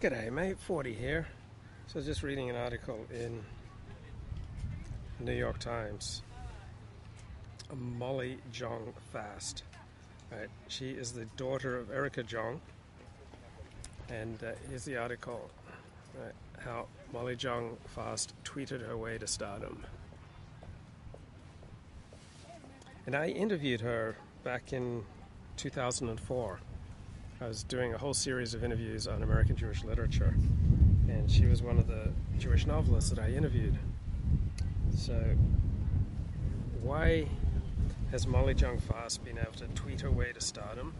G'day, mate. Ford here. So, I was just reading an article in New York Times. Molly Jong Fast. Right, she is the daughter of Erica Jong, and uh, here's the article: right, how Molly Jong Fast tweeted her way to stardom. And I interviewed her back in 2004. I was doing a whole series of interviews on American Jewish literature, and she was one of the Jewish novelists that I interviewed. So, why has Molly Jong Fast been able to tweet her way to stardom?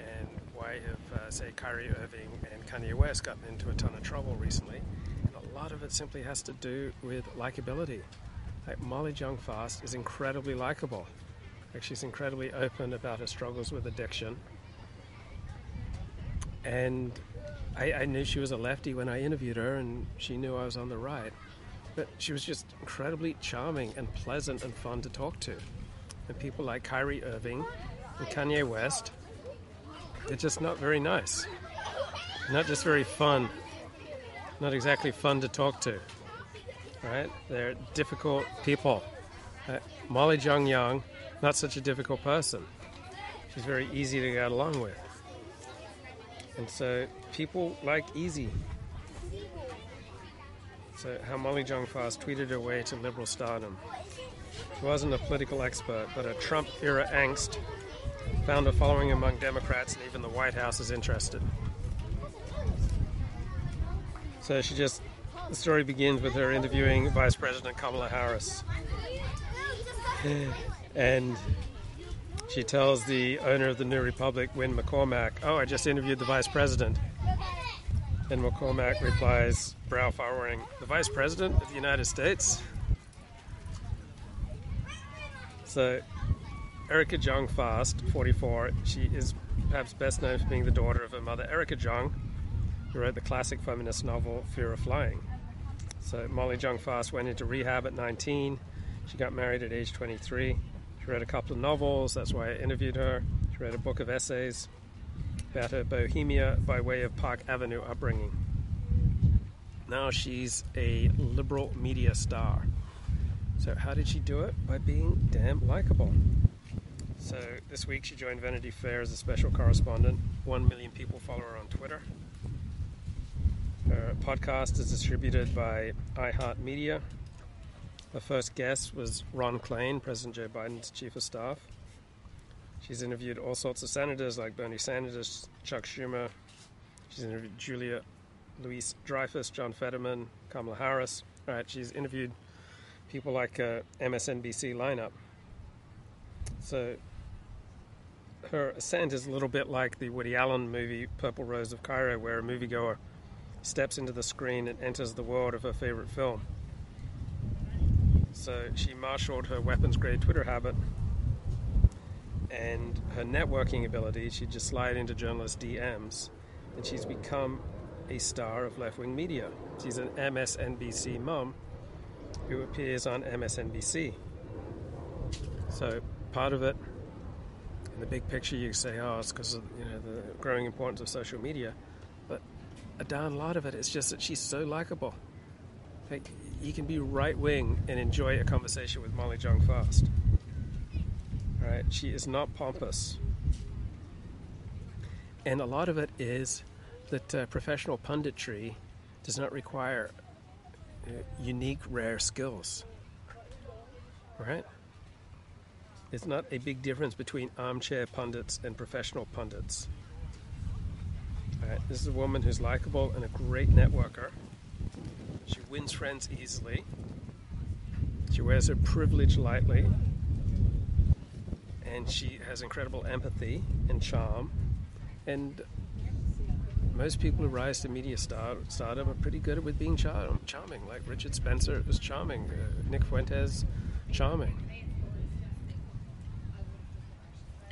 And why have, uh, say, Kyrie Irving and Kanye West gotten into a ton of trouble recently? And a lot of it simply has to do with likability. Like Molly Jong Fast is incredibly likable. Like she's incredibly open about her struggles with addiction and I, I, knew she was a lefty when I interviewed her, and she knew I was on the right. But she was just incredibly charming and pleasant and fun to talk to. And people like Kyrie Irving and Kanye West, they're just not very nice. Not just very fun. Not exactly fun to talk to. Right? They're difficult people. Uh, Molly Jong Young, not such a difficult person. She's very easy to get along with. And so people like easy. So how Molly Jong Fast tweeted her way to liberal stardom. She wasn't a political expert, but a Trump era angst found a following among Democrats and even the White House is interested. So she just, the story begins with her interviewing Vice President Kamala Harris. And she tells the owner of the New Republic, Win McCormack, Oh, I just interviewed the vice president. And McCormack replies, brow furrowing, The vice president of the United States? So, Erica Jong Fast, 44, she is perhaps best known for being the daughter of her mother, Erica Jong, who wrote the classic feminist novel Fear of Flying. So, Molly Jong Fast went into rehab at 19. She got married at age 23. She read a couple of novels, that's why I interviewed her. She read a book of essays about her Bohemia by way of Park Avenue upbringing. Now she's a liberal media star. So, how did she do it? By being damn likable. So, this week she joined Vanity Fair as a special correspondent. One million people follow her on Twitter. Her podcast is distributed by iHeartMedia. The first guest was Ron Klain, President Joe Biden's chief of staff. She's interviewed all sorts of senators like Bernie Sanders, Chuck Schumer. She's interviewed Julia Louise Dreyfus, John Fetterman, Kamala Harris. All right, she's interviewed people like uh, MSNBC lineup. So her ascent is a little bit like the Woody Allen movie Purple Rose of Cairo, where a moviegoer steps into the screen and enters the world of her favorite film. So she marshaled her weapons grade Twitter habit and her networking ability. She just slid into journalist DMs, and she's become a star of left wing media. She's an MSNBC mom who appears on MSNBC. So part of it, in the big picture, you say, oh, it's because of you know the growing importance of social media, but a darn lot of it is just that she's so likable. Like you can be right wing and enjoy a conversation with Molly Jong Fast. Right? She is not pompous. And a lot of it is that uh, professional punditry does not require uh, unique, rare skills. Right? It's not a big difference between armchair pundits and professional pundits. Right? This is a woman who's likable and a great networker she wins friends easily. She wears her privilege lightly. And she has incredible empathy and charm. And most people who rise to media star, stardom are pretty good with being char- charming. Like Richard Spencer was charming, uh, Nick Fuentes, charming.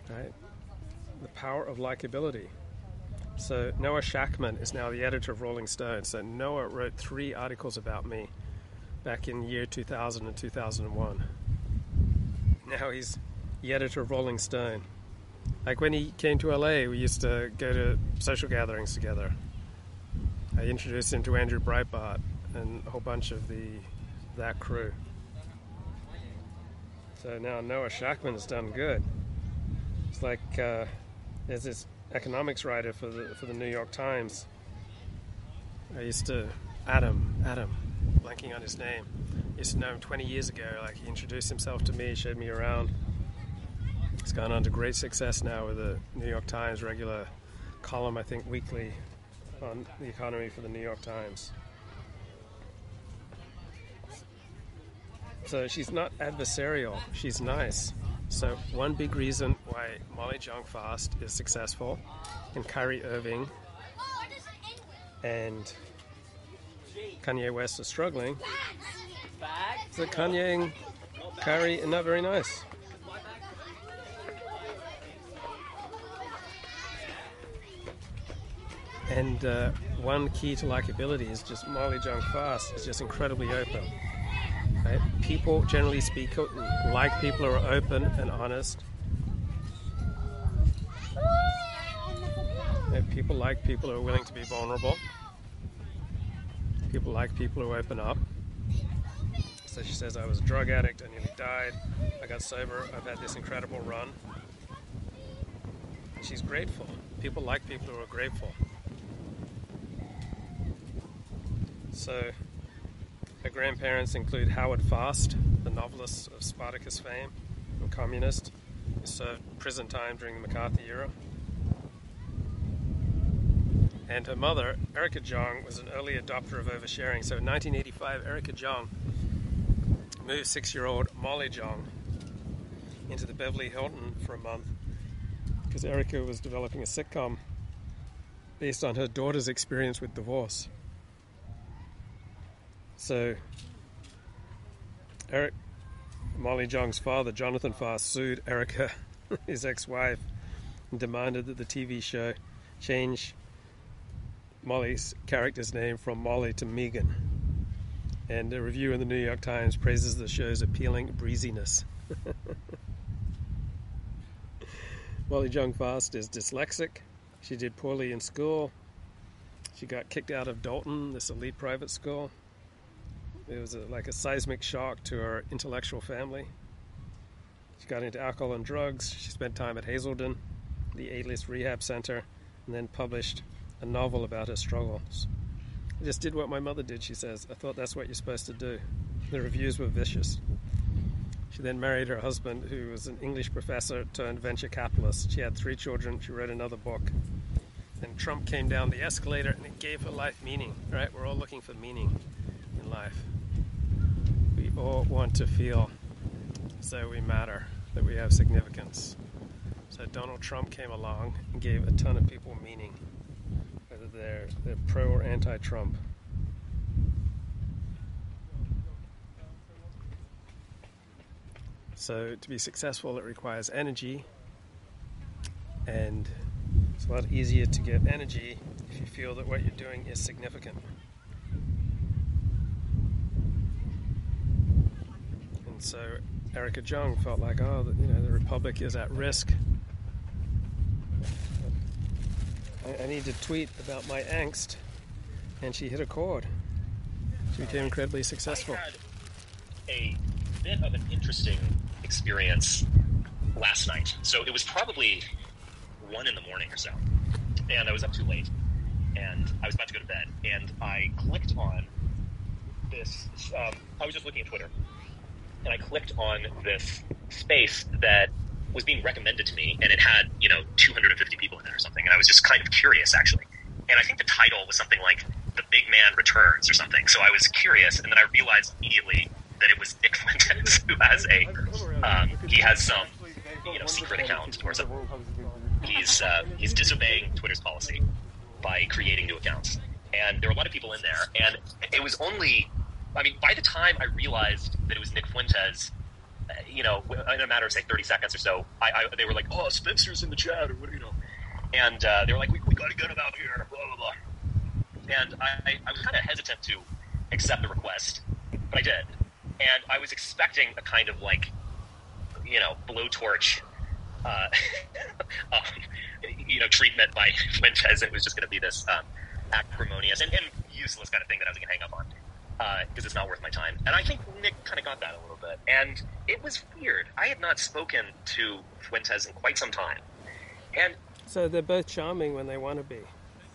Right? The power of likability. So Noah Shachtman is now the editor of Rolling Stone. So Noah wrote three articles about me back in year 2000 and 2001. Now he's the editor of Rolling Stone. Like when he came to LA, we used to go to social gatherings together. I introduced him to Andrew Breitbart and a whole bunch of the that crew. So now Noah Shachtman's done good. It's like uh, there's this economics writer for the for the New York Times. I used to Adam Adam, blanking on his name. I used to know him 20 years ago. Like he introduced himself to me, showed me around. He's gone on to great success now with the New York Times regular column, I think weekly, on the economy for the New York Times. So she's not adversarial, she's nice. So, one big reason why Molly Jong Fast is successful and Kyrie Irving and Kanye West are struggling that Kanye and Kyrie are not very nice. And uh, one key to likability is just Molly Jong Fast is just incredibly open. Right? People, generally speak, like people who are open and honest. Right? People like people who are willing to be vulnerable. People like people who open up. So she says, I was a drug addict, I nearly died, I got sober, I've had this incredible run. She's grateful. People like people who are grateful. So her grandparents include Howard Fast, the novelist of Spartacus fame and communist, served prison time during the McCarthy era. And her mother, Erica Jong, was an early adopter of oversharing. So in 1985, Erica Jong moved six year old Molly Jong into the Beverly Hilton for a month because Erica was developing a sitcom based on her daughter's experience with divorce. So, Eric, Molly Jong's father, Jonathan Fast, sued Erica, his ex wife, and demanded that the TV show change Molly's character's name from Molly to Megan. And a review in the New York Times praises the show's appealing breeziness. Molly Jong Fast is dyslexic. She did poorly in school. She got kicked out of Dalton, this elite private school. It was a, like a seismic shock to her intellectual family. She got into alcohol and drugs. She spent time at Hazelden, the A-list rehab center, and then published a novel about her struggles. I just did what my mother did, she says. I thought that's what you're supposed to do. The reviews were vicious. She then married her husband, who was an English professor turned venture capitalist. She had three children. She wrote another book. Then Trump came down the escalator and it gave her life meaning, right? We're all looking for meaning in life want to feel as though we matter, that we have significance. So Donald Trump came along and gave a ton of people meaning, whether they're, they're pro or anti Trump. So to be successful, it requires energy, and it's a lot easier to get energy if you feel that what you're doing is significant. So Erica Jong felt like, oh, you know, the republic is at risk. I, I need to tweet about my angst, and she hit a chord. She became incredibly successful. I had a bit of an interesting experience last night. So it was probably one in the morning or so, and I was up too late, and I was about to go to bed, and I clicked on this. Um, I was just looking at Twitter, and I clicked on this space that was being recommended to me, and it had you know 250 people in it or something, and I was just kind of curious actually, and I think the title was something like "The Big Man Returns" or something. So I was curious, and then I realized immediately that it was Nick Fuentes who has a um, he has some you know secret account or something. He's uh, he's disobeying Twitter's policy by creating new accounts, and there were a lot of people in there, and it was only I mean, by the time I realized that it was Nick Fuentes, uh, you know, in a matter of say 30 seconds or so, I, I they were like, "Oh, Spencer's in the chat," or what, you know, and uh, they were like, "We, we got to get him out here," blah blah blah. And I, I was kind of hesitant to accept the request, but I did, and I was expecting a kind of like, you know, blowtorch, uh, um, you know, treatment by Fuentes. It was just going to be this. Um, acrimonious and, and useless kind of thing that I was going to hang up on because uh, it's not worth my time. And I think Nick kind of got that a little bit. And it was weird. I had not spoken to Fuentes in quite some time. And so they're both charming when they want to be,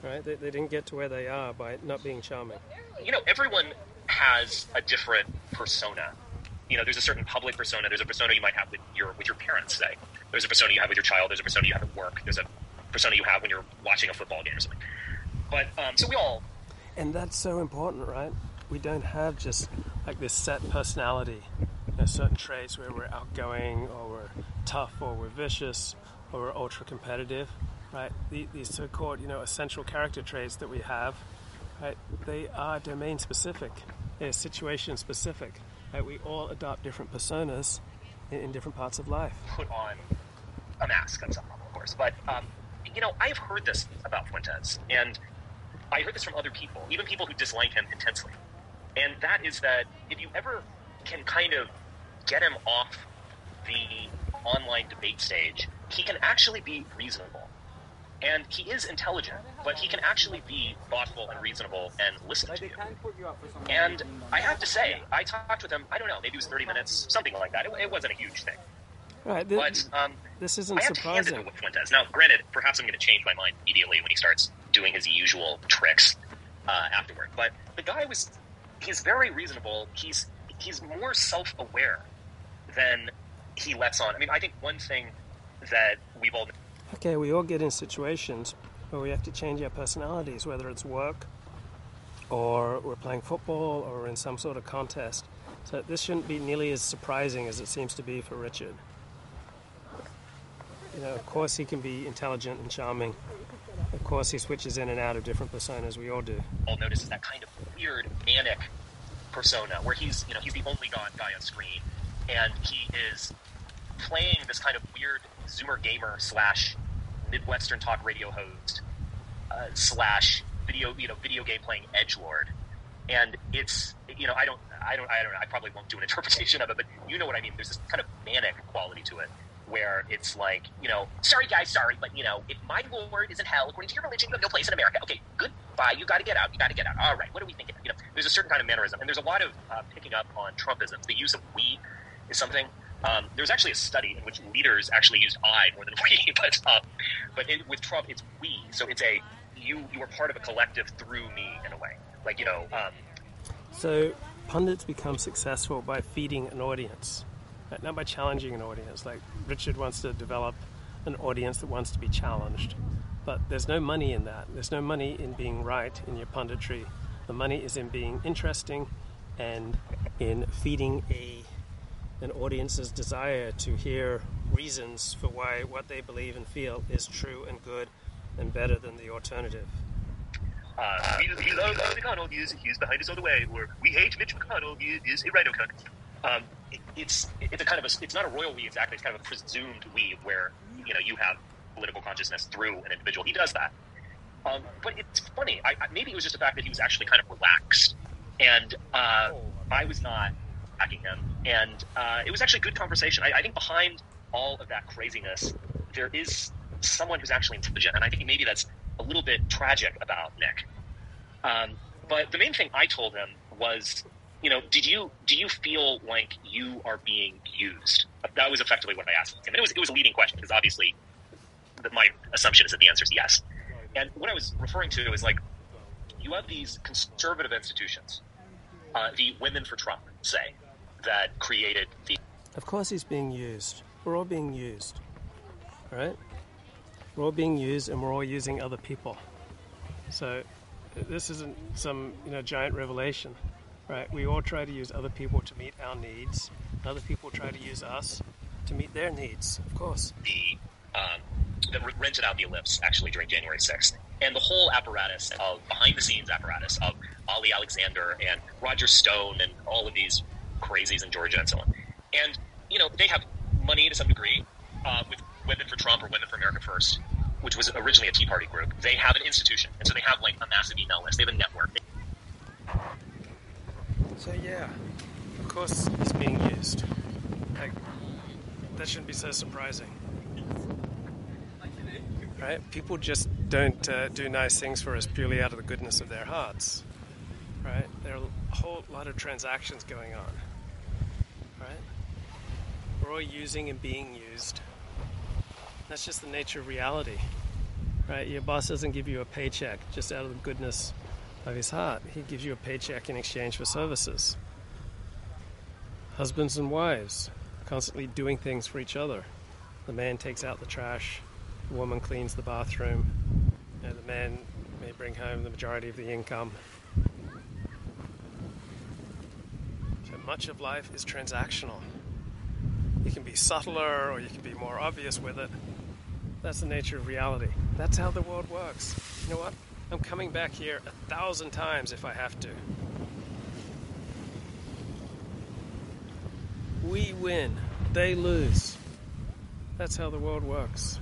right? They, they didn't get to where they are by not being charming. You know, everyone has a different persona. You know, there's a certain public persona. There's a persona you might have with your with your parents. Say, there's a persona you have with your child. There's a persona you have at work. There's a persona you have when you're watching a football game or something. But um, so we all, and that's so important, right? We don't have just like this set personality. There's certain traits where we're outgoing, or we're tough, or we're vicious, or we're ultra competitive, right? These so-called, you know, essential character traits that we have, right? They are domain specific. They're situation specific. Right? We all adopt different personas in, in different parts of life. Put on a mask on some level, of course, but um, you know, I've heard this about Fuentes, and I heard this from other people, even people who dislike him intensely. And that is that if you ever can kind of get him off the online debate stage, he can actually be reasonable. And he is intelligent, but he can actually be thoughtful and reasonable and listen to you. And I have to say, I talked with him, I don't know, maybe it was 30 minutes, something like that. It, it wasn't a huge thing. Right, this, but um, this isn't I have surprising. To hand it to Fuentes. Now, granted, perhaps I'm going to change my mind immediately when he starts doing his usual tricks uh, afterward. But the guy was he's very reasonable. He's he's more self aware than he lets on. I mean, I think one thing that we've all okay, we all get in situations where we have to change our personalities, whether it's work or we're playing football or in some sort of contest. So this shouldn't be nearly as surprising as it seems to be for Richard you know, of course he can be intelligent and charming. Of course he switches in and out of different personas. We all do. All notices that kind of weird manic persona where he's, you know, he's the only god guy on screen, and he is playing this kind of weird Zoomer gamer slash Midwestern talk radio host uh, slash video, you know, video game playing edge lord, and it's, you know, I don't, I don't, I don't, I probably won't do an interpretation of it, but you know what I mean. There's this kind of manic quality to it where it's like, you know, sorry guys, sorry, but you know, if my lord is in hell, according to your religion, you have no place in America. Okay, goodbye. You got to get out. You got to get out. All right. What are we thinking? You know, there's a certain kind of mannerism, and there's a lot of uh, picking up on Trumpisms. The use of "we" is something. Um, there's actually a study in which leaders actually used "I" more than "we," but uh, but it, with Trump, it's "we." So it's a you you are part of a collective through me in a way. Like you know. Um, so pundits become successful by feeding an audience not by challenging an audience. Like Richard wants to develop an audience that wants to be challenged, but there's no money in that. There's no money in being right in your punditry. The money is in being interesting and in feeding a an audience's desire to hear reasons for why what they believe and feel is true and good and better than the alternative. Uh, we, we love McConnell. He is, he is behind us all the way. Or we hate Mitch McConnell. He is a RINO cunt. Um, it, it's it's a kind of a it's not a royal we exactly. It's kind of a presumed we where you know you have political consciousness through an individual. He does that. Um, but it's funny. I, I, maybe it was just the fact that he was actually kind of relaxed, and uh, I was not attacking him, and uh, it was actually a good conversation. I, I, think behind all of that craziness, there is someone who's actually intelligent, and I think maybe that's a little bit tragic about Nick. Um, but the main thing I told him was you know, did you do you feel like you are being used? That was effectively what I asked him. And it was it was a leading question because obviously, the, my assumption is that the answer is yes. And what I was referring to is like, you have these conservative institutions, uh, the Women for Trump, say, that created the. Of course, he's being used. We're all being used, right? We're all being used, and we're all using other people. So, this isn't some you know giant revelation right? We all try to use other people to meet our needs. Other people try to use us to meet their needs, of course. The um, rented out the ellipse actually during January 6th. And the whole apparatus of behind the scenes apparatus of Ali Alexander and Roger Stone and all of these crazies in Georgia and so on. And, you know, they have money to some degree uh, with Women for Trump or Women for America First, which was originally a Tea Party group. They have an institution. And so they have like a massive email list. They have a network. They so yeah, of course it's being used. Like, that shouldn't be so surprising. Right? People just don't uh, do nice things for us purely out of the goodness of their hearts. Right? There are a whole lot of transactions going on. Right? We're all using and being used. That's just the nature of reality. Right? Your boss doesn't give you a paycheck just out of the goodness of his heart. He gives you a paycheck in exchange for services. Husbands and wives constantly doing things for each other. The man takes out the trash, the woman cleans the bathroom, and the man may bring home the majority of the income. So much of life is transactional. You can be subtler or you can be more obvious with it. That's the nature of reality. That's how the world works. You know what? I'm coming back here a thousand times if I have to. We win, they lose. That's how the world works.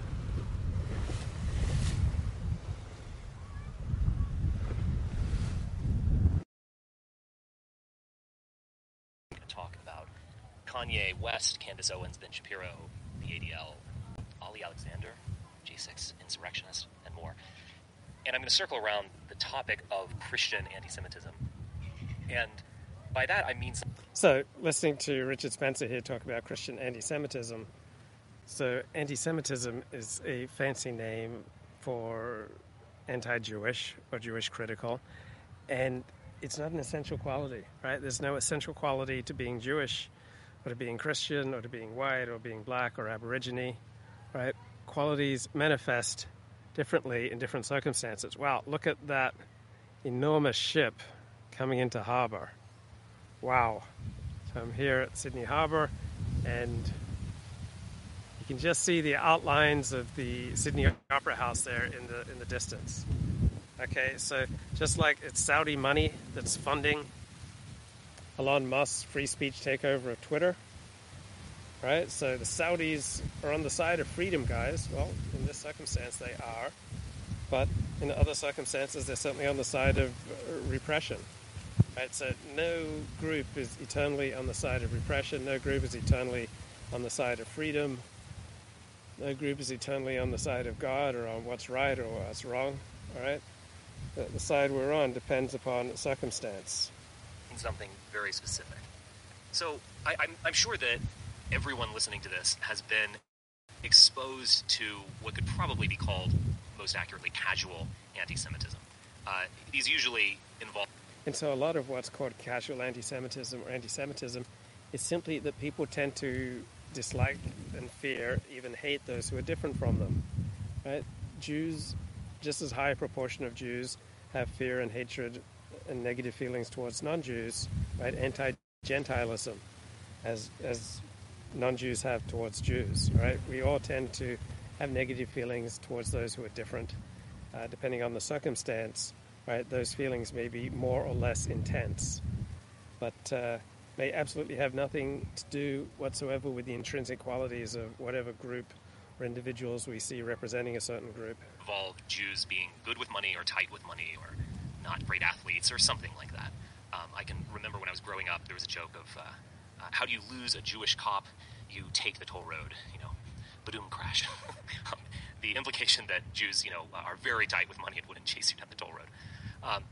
Talk about Kanye West, Candace Owens, Ben Shapiro, the ADL, Ali Alexander, J6 insurrectionist, and more. And I'm going to circle around the topic of Christian anti Semitism. And by that, I mean. So, listening to Richard Spencer here talk about Christian anti Semitism. So, anti Semitism is a fancy name for anti Jewish or Jewish critical. And it's not an essential quality, right? There's no essential quality to being Jewish or to being Christian or to being white or being black or Aborigine, right? Qualities manifest differently in different circumstances. Wow, look at that enormous ship coming into harbor. Wow. So I'm here at Sydney Harbor and you can just see the outlines of the Sydney Opera House there in the in the distance. Okay, so just like it's Saudi money that's funding Elon Musk's free speech takeover of Twitter, right? So the Saudis are on the side of freedom, guys. Well, in this circumstance, they are. But in other circumstances, they're certainly on the side of uh, repression. Right? So no group is eternally on the side of repression. No group is eternally on the side of freedom. No group is eternally on the side of God or on what's right or what's wrong. All right? The, the side we're on depends upon circumstance. In something very specific. So I, I'm, I'm sure that everyone listening to this has been exposed to what could probably be called, most accurately, casual anti Semitism. Uh, these usually involve. And so, a lot of what's called casual anti Semitism or anti Semitism is simply that people tend to dislike and fear, even hate those who are different from them. Right? Jews, just as high a proportion of Jews, have fear and hatred and negative feelings towards non Jews, right? Anti Gentilism, as, as non-Jews have towards Jews, right? We all tend to have negative feelings towards those who are different, uh, depending on the circumstance, right? Those feelings may be more or less intense, but uh, may absolutely have nothing to do whatsoever with the intrinsic qualities of whatever group or individuals we see representing a certain group. Involve Jews being good with money or tight with money or not great athletes or something like that. Um, I can remember when I was growing up, there was a joke of uh, how do you lose a Jewish cop? You take the toll road, you know, badoom crash. um, the implication that Jews, you know, are very tight with money and wouldn't chase you down the toll road. Um,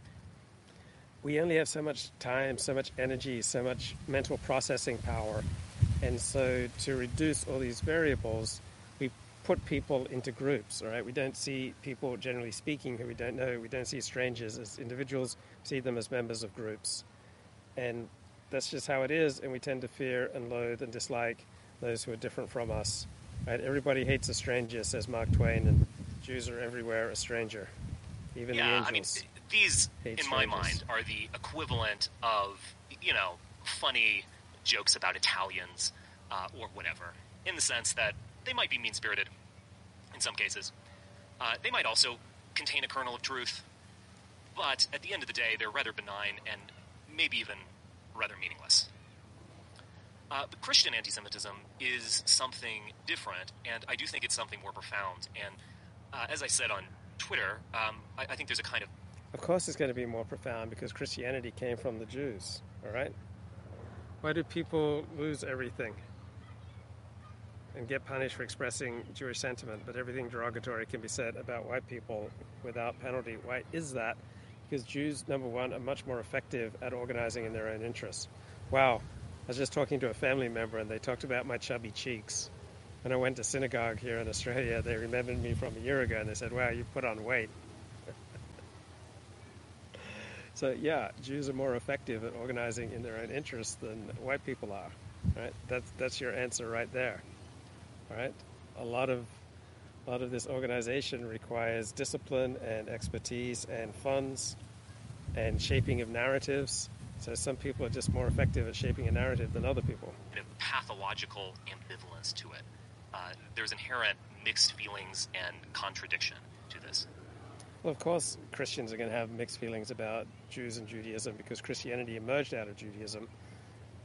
we only have so much time, so much energy, so much mental processing power. And so to reduce all these variables, we put people into groups, all right? We don't see people, generally speaking, who we don't know. We don't see strangers as individuals, we see them as members of groups. And that's just how it is, and we tend to fear and loathe and dislike those who are different from us. Right? Everybody hates a stranger, says Mark Twain, and Jews are everywhere a stranger. Even yeah, the angels. I mean, these, in hate my mind, are the equivalent of, you know, funny jokes about Italians uh, or whatever, in the sense that they might be mean spirited in some cases. Uh, they might also contain a kernel of truth, but at the end of the day, they're rather benign and maybe even rather meaningless. Uh, Christian anti Semitism is something different, and I do think it's something more profound. And uh, as I said on Twitter, um, I, I think there's a kind of Of course, it's going to be more profound because Christianity came from the Jews, all right? Why do people lose everything? and get punished for expressing Jewish sentiment, but everything derogatory can be said about white people without penalty. Why is that? Because Jews, number one, are much more effective at organizing in their own interests. Wow, I was just talking to a family member and they talked about my chubby cheeks. When I went to synagogue here in Australia, they remembered me from a year ago and they said, Wow, you put on weight. so, yeah, Jews are more effective at organizing in their own interests than white people are. Right? That's, that's your answer right there. All right? A lot of a lot of this organization requires discipline and expertise and funds and shaping of narratives. So some people are just more effective at shaping a narrative than other people. A pathological ambivalence to it. Uh, there's inherent mixed feelings and contradiction to this. Well, of course, Christians are going to have mixed feelings about Jews and Judaism because Christianity emerged out of Judaism.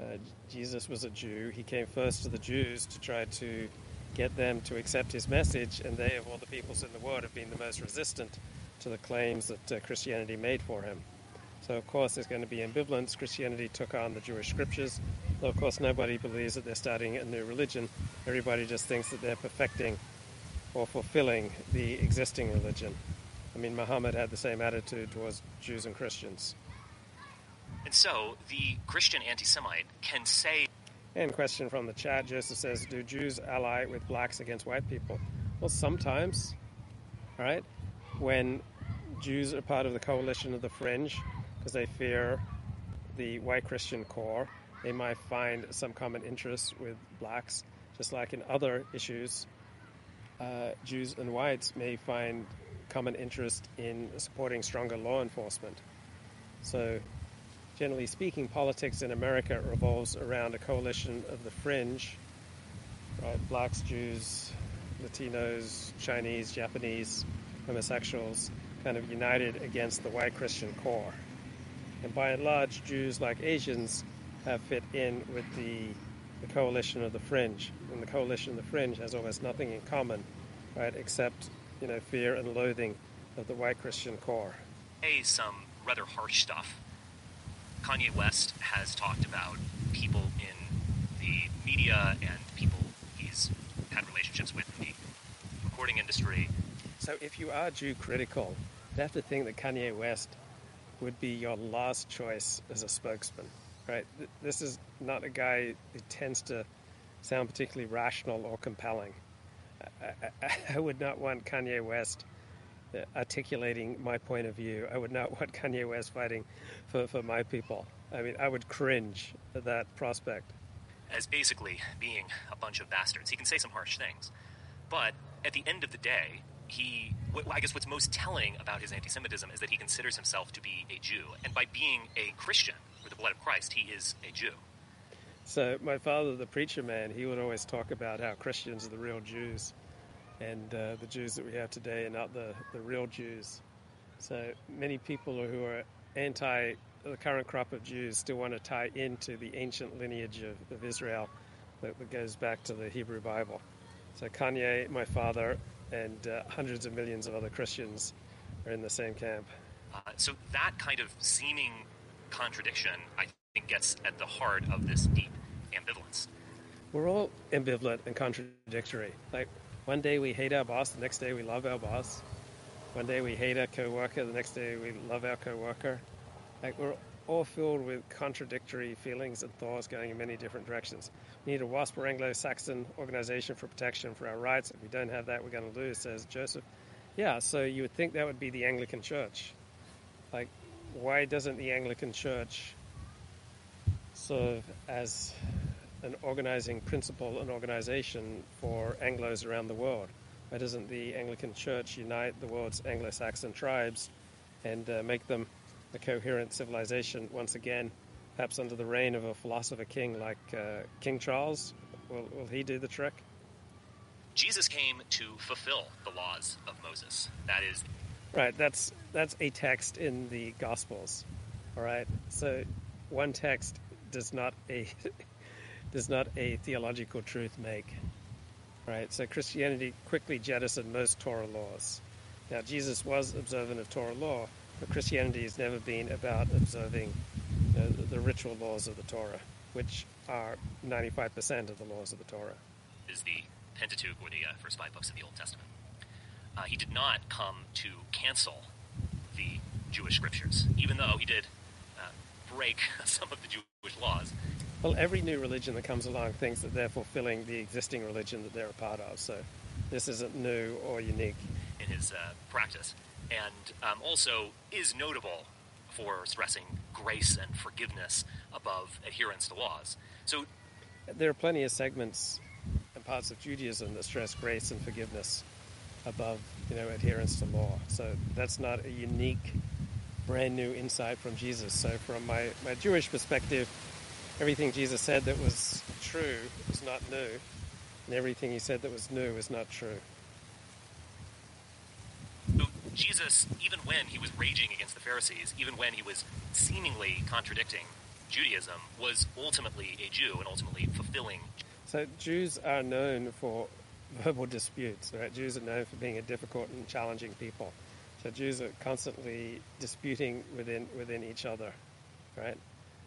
Uh, Jesus was a Jew. He came first to the Jews to try to get them to accept his message, and they, of all the peoples in the world, have been the most resistant to the claims that uh, Christianity made for him. So, of course, there's going to be ambivalence. Christianity took on the Jewish scriptures, though, of course, nobody believes that they're starting a new religion. Everybody just thinks that they're perfecting or fulfilling the existing religion. I mean, Muhammad had the same attitude towards Jews and Christians. And so, the Christian anti Semite can say and question from the chat, Joseph says, do Jews ally with blacks against white people? Well, sometimes, right? When Jews are part of the coalition of the fringe because they fear the white Christian core, they might find some common interest with blacks, just like in other issues. Uh, Jews and whites may find common interest in supporting stronger law enforcement. So generally speaking, politics in America revolves around a coalition of the fringe, right? Blacks, Jews, Latinos, Chinese, Japanese, homosexuals, kind of united against the white Christian core. And by and large, Jews, like Asians, have fit in with the, the coalition of the fringe. And the coalition of the fringe has almost nothing in common, right, except you know fear and loathing of the white Christian core. Hey, some rather harsh stuff Kanye West has talked about people in the media and people he's had relationships with in the recording industry. So, if you are Jew critical, you have to think that Kanye West would be your last choice as a spokesman, right? This is not a guy who tends to sound particularly rational or compelling. I, I, I would not want Kanye West articulating my point of view. I would not want Kanye West fighting for, for my people. I mean, I would cringe at that prospect. As basically being a bunch of bastards. He can say some harsh things. But at the end of the day, he, I guess what's most telling about his anti Semitism is that he considers himself to be a Jew. And by being a Christian with the blood of Christ, he is a Jew. So, my father, the preacher man, he would always talk about how Christians are the real Jews and uh, the Jews that we have today are not the, the real Jews. So many people who are anti the current crop of Jews still want to tie into the ancient lineage of, of Israel that, that, goes back to the Hebrew Bible. So Kanye, my father, and uh, hundreds of millions of other Christians are in the same camp. Uh, so that kind of seeming contradiction, I think, gets at the heart of this deep ambivalence. We're all ambivalent and contradictory. Like one day we hate our boss, the next day we love our boss. One day we hate our coworker, the next day we love our coworker. Like we're all filled with contradictory feelings and thoughts going in many different directions. We need a WASP or Anglo-Saxon organization for protection for our rights. If we don't have that, we're going to lose, says Joseph. Yeah, so you would think that would be the Anglican Church. Like, why doesn't the Anglican Church serve as an organizing principle and organization for Anglos around the world. Why doesn't the Anglican Church unite the world's Anglo Saxon tribes and uh, make them a coherent civilization once again, perhaps under the reign of a philosopher king like uh, King Charles? Will, will he do the trick? Jesus came to fulfill the laws of Moses. That is. Right, that's, that's a text in the Gospels. All right, so one text does not a does not a theological truth make. Right? So Christianity quickly jettisoned most Torah laws. Now, Jesus was observant of Torah law, but Christianity has never been about observing you know, the ritual laws of the Torah, which are 95% of the laws of the Torah. Is the Pentateuch, or the uh, first five books of the Old Testament. Uh, he did not come to cancel the Jewish scriptures, even though he did uh, break some of the Jewish laws. Well, every new religion that comes along thinks that they're fulfilling the existing religion that they're a part of. So this isn't new or unique in his uh, practice, and um, also is notable for stressing grace and forgiveness above adherence to laws. So there are plenty of segments and parts of Judaism that stress grace and forgiveness above, you know, adherence to law. So that's not a unique, brand new insight from Jesus. So from my, my Jewish perspective, everything Jesus said that was true was not new, and everything he said that was new was not true. So Jesus, even when he was raging against the Pharisees, even when he was seemingly contradicting Judaism, was ultimately a Jew and ultimately fulfilling. So Jews are known for verbal disputes, right? Jews are known for being a difficult and challenging people. So Jews are constantly disputing within within each other, right?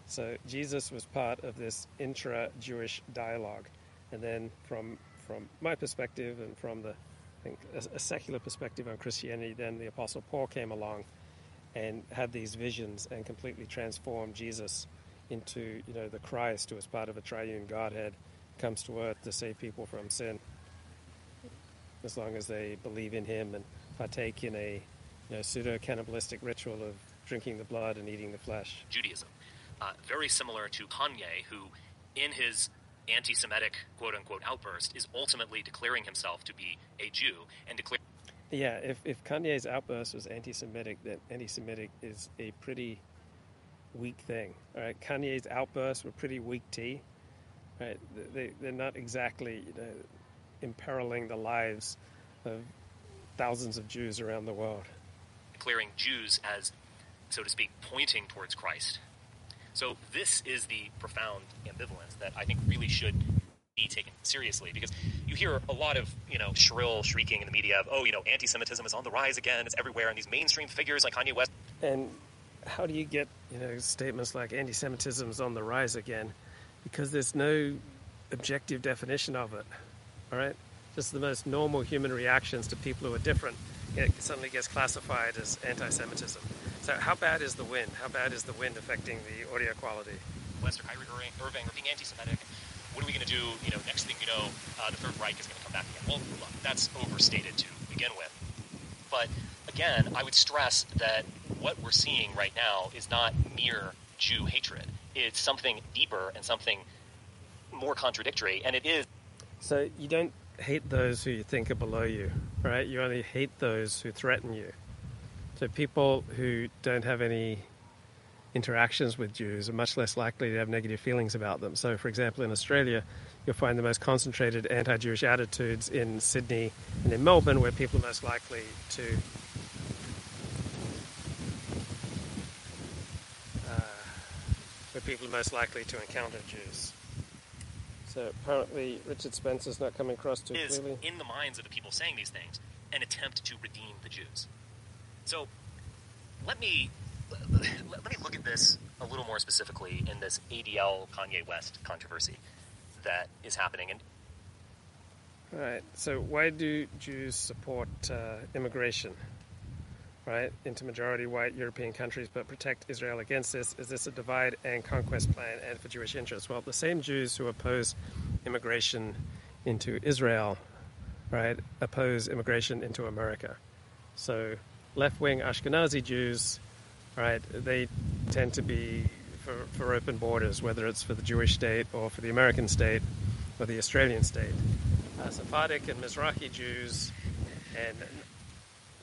So Jesus was part of this intra-Jewish dialogue, and then from from my perspective and from the I think a, a secular perspective on Christianity, then the Apostle Paul came along and had these visions and completely transformed Jesus into you know the Christ who is part of a triune Godhead, comes to earth to save people from sin. As long as they believe in Him and partake in a you know, pseudo cannibalistic ritual of drinking the blood and eating the flesh. Judaism, uh, very similar to Kanye, who in his anti-Semitic quote unquote outburst is ultimately declaring himself to be a Jew and declaring. Yeah, if, if Kanye's outburst was anti-Semitic, then anti-Semitic is a pretty weak thing. All right, Kanye's outbursts were pretty weak tea. Right, they they're not exactly you know, imperiling the lives of thousands of Jews around the world. Declaring Jews as, so to speak, pointing towards Christ. So this is the profound ambivalence that I think really should be taken seriously because you hear a lot of you know shrill shrieking in the media of oh you know anti-Semitism is on the rise again it's everywhere and these mainstream figures like Kanye West and how do you get you know statements like anti-Semitism is on the rise again? Because there's no objective definition of it. All right, just the most normal human reactions to people who are different it suddenly gets classified as anti-Semitism. So how bad is the wind? How bad is the wind affecting the audio quality? West or Kyrie Irving are being anti-Semitic. What are we going to do? You know, next thing you know, uh, the Third Reich is going to come back again. Well, look, that's overstated to begin with. But again, I would stress that what we're seeing right now is not mere Jew hatred. It's something deeper and something more contradictory, and it is. So you don't hate those who you think are below you, right? You only hate those who threaten you. So people who don't have any interactions with Jews are much less likely to have negative feelings about them. So, for example, in Australia, you'll find the most concentrated anti Jewish attitudes in Sydney and in Melbourne, where people are most likely to uh, where people are most likely to encounter Jews. So apparently, Richard Spencer's not coming across too is, clearly. in the minds of the people saying these things, an attempt to redeem the Jews. So let me let me look at this a little more specifically in this ADL Kanye West controversy that is happening. And all right. So why do Jews support uh, immigration? right, into majority white European countries, but protect Israel against this? Is this a divide and conquest plan and for Jewish interests? Well, the same Jews who oppose immigration into Israel, right, oppose immigration into America. So left wing Ashkenazi Jews, right, they tend to be for, for open borders, whether it's for the Jewish state or for the American state or the Australian state. Uh, Sephardic and Mizrahi Jews and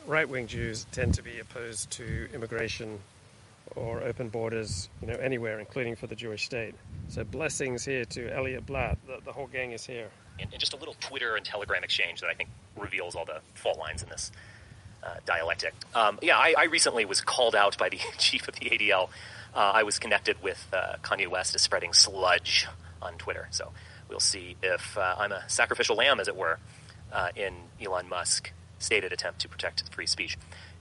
right wing Jews tend to be opposed to immigration or open borders, you know, anywhere, including for the Jewish state. So blessings here to Elliot Blatt. The, the whole gang is here. And, and, just a little Twitter and Telegram exchange that I think reveals all the fault lines in this dialectic. Um, yeah, I, I, recently was called out by the chief of the ADL. Uh, I was connected with uh, Kanye West as spreading sludge on Twitter. So we'll see if uh, I'm a sacrificial lamb, as it were, uh, in Elon Musk stated attempt to protect free speech.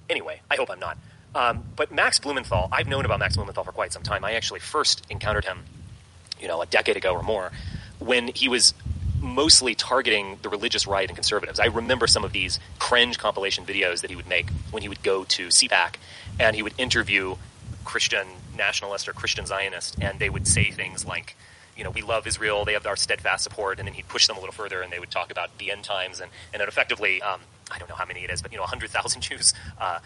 Anyway, I hope I'm not. Um, but Max Blumenthal, I've known about Max Blumenthal for quite some time. I actually first encountered him, you know, a decade ago or more, when he was mostly targeting the religious right and conservatives. I remember some of these cringe compilation videos that he would make when he would go to CPAC and he would interview Christian nationalist or Christian Zionist, and they would say things like, you know, we love Israel, they have our steadfast support, and then he'd push them a little further, and they would talk about the end times, and, and it effectively, um, I don't know how many it is, but, you know, 100,000 Jews. Uh,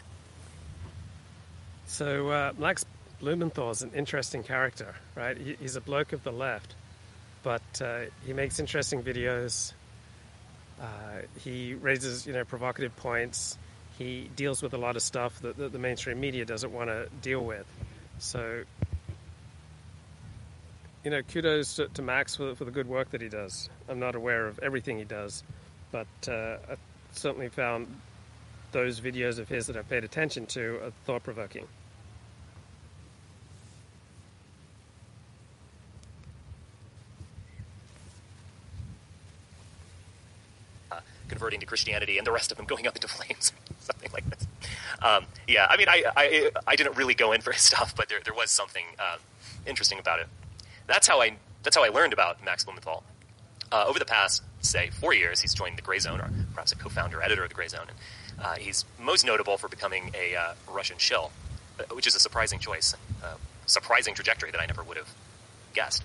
so uh, Max Blumenthal is an interesting character, right? He's a bloke of the left, but uh, he makes interesting videos. Uh, he raises, you know, provocative points. He deals with a lot of stuff that, that the mainstream media doesn't want to deal with. So, you know, kudos to, to Max for, for, the good work that he does. I'm not aware of everything he does, but uh, I certainly found those videos of his that I've paid attention to are thought provoking. Converting to Christianity and the rest of them going up into flames, something like this. Um, yeah, I mean, I, I, I didn't really go in for his stuff, but there, there was something uh, interesting about it. That's how I that's how I learned about Max Blumenthal. Uh, over the past, say, four years, he's joined the Gray Zone, or perhaps a co-founder, editor of the Gray Zone, and uh, he's most notable for becoming a uh, Russian shill, uh, which is a surprising choice, a surprising trajectory that I never would have guessed.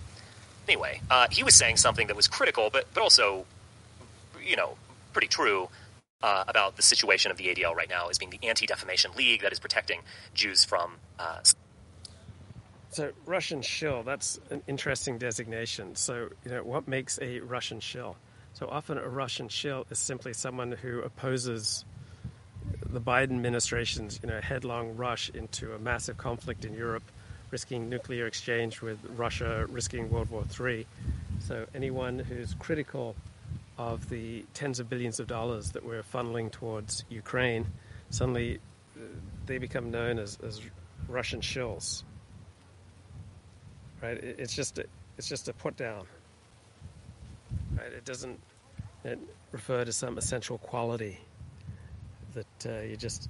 Anyway, uh, he was saying something that was critical, but but also, you know, pretty true uh, about the situation of the ADL right now as being the Anti Defamation League that is protecting Jews from. Uh, so, Russian shill, that's an interesting designation. So, you know, what makes a Russian shill? So, often a Russian shill is simply someone who opposes the Biden administration's, you know, headlong rush into a massive conflict in Europe, risking nuclear exchange with Russia, risking World War III. So, anyone who's critical of the tens of billions of dollars that we're funneling towards Ukraine, suddenly uh, they become known as, as Russian shills. Right? It's just a, it's just a put down. Right? It doesn't it refer to some essential quality that uh, you're just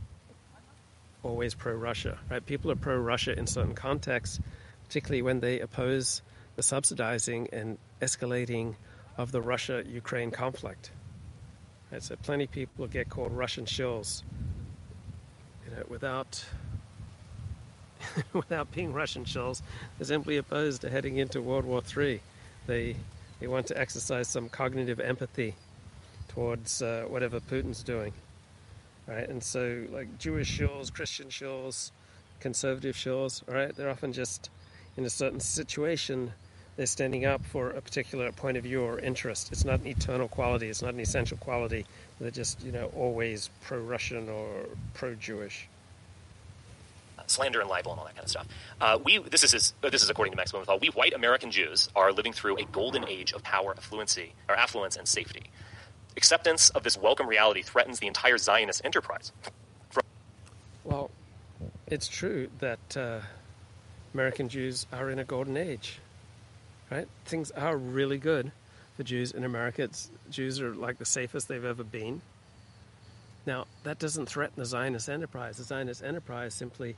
always pro-Russia. Right? People are pro-Russia in certain contexts, particularly when they oppose the subsidizing and escalating of the Russia Ukraine conflict. And so plenty of people get called Russian shills you know, without, without being Russian shills. They're simply opposed to heading into World War III. They, they want to exercise some cognitive empathy towards uh, whatever Putin's doing. Right? And so, like Jewish shills, Christian shills, conservative shills, right? They're often just in a certain situation they're standing up for a particular point of view or interest. It's not an eternal quality. It's not an essential quality. They're just, you know, always pro-Russian or pro-Jewish. Slander and libel and all that kind of stuff. Uh, we this is his, this is according to Max Blumenthal. We white American Jews are living through a golden age of power, affluency, or affluence and safety. Acceptance of this welcome reality threatens the entire Zionist enterprise. well, it's true that uh, American Jews are in a golden age right? Things are really good for Jews in America. It's, Jews are like the safest they've ever been. Now, that doesn't threaten the Zionist enterprise. The Zionist enterprise simply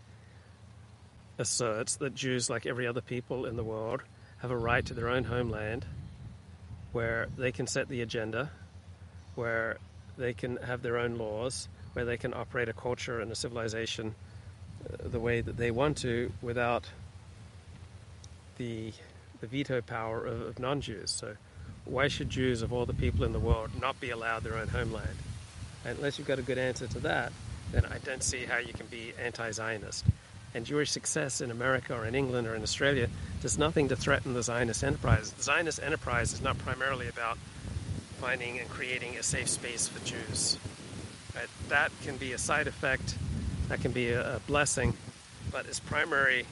asserts that Jews, like every other people in the world, have a right to their own homeland where they can set the agenda, where they can have their own laws, where they can operate a culture and a civilization uh, the way that they want to without the the veto power of, of non Jews. So, why should Jews, of all the people in the world, not be allowed their own homeland? And unless you've got a good answer to that, then I don't see how you can be anti Zionist. And Jewish success in America or in England or in Australia does nothing to threaten the Zionist enterprise. The Zionist enterprise is not primarily about finding and creating a safe space for Jews. Right? That can be a side effect, that can be a, a blessing, but its primary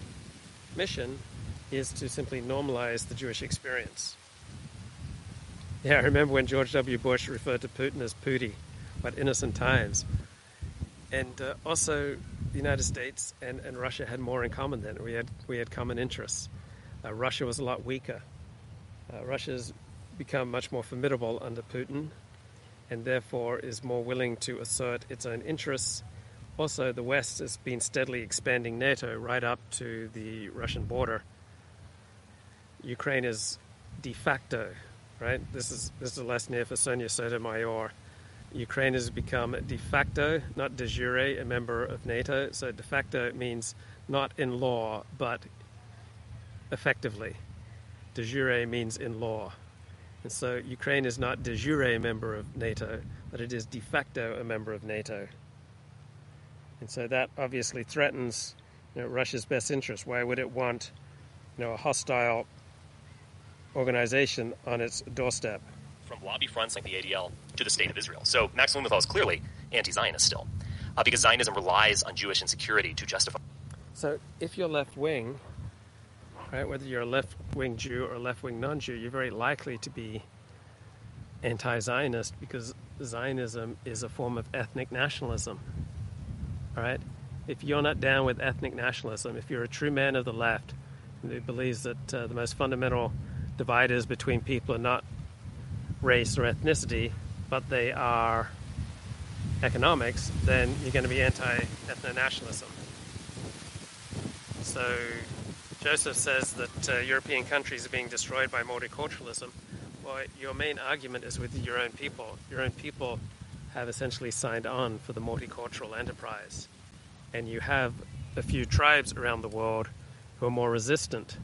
mission is to simply normalize the Jewish experience. Yeah, I remember when George W. Bush referred to Putin as Pooty, but innocent times. And uh, also, the United States and, and Russia had more in common then. We had, we had common interests. Uh, Russia was a lot weaker. Uh, Russia's become much more formidable under Putin and therefore is more willing to assert its own interests. Also, the West has been steadily expanding NATO right up to the Russian border Ukraine is de facto right? This is this is a lesson here for Sonia Sotomayor. Ukraine has become de facto, not de jure, a member of NATO. So de facto means not in law, but effectively. De jure means in law. And so Ukraine is not de jure a member of NATO, but it is de facto a member of NATO. And so that obviously threatens you know, Russia's best interest. Why would it want you know, a hostile organization on its doorstep? From lobby fronts like the ADL to the State of Israel. So Max Blumenthal is clearly anti-Zionist still, uh, because Zionism relies on Jewish insecurity to justify. So if you're left wing, right, whether you're a left wing Jew or a left wing non Jew, you're very likely to be anti Zionist because Zionism is a form of ethnic nationalism. All right? If you're not down with ethnic nationalism, if you're a true man of the left who believes that uh, the most fundamental dividers between people are not race or ethnicity, but they are economics, then you're going to be anti ethno nationalism. So Joseph says that uh, European countries are being destroyed by multiculturalism. Well, your main argument is with your own people. Your own people have essentially signed on for the multicultural enterprise. And you have a few tribes around the world who are more resistant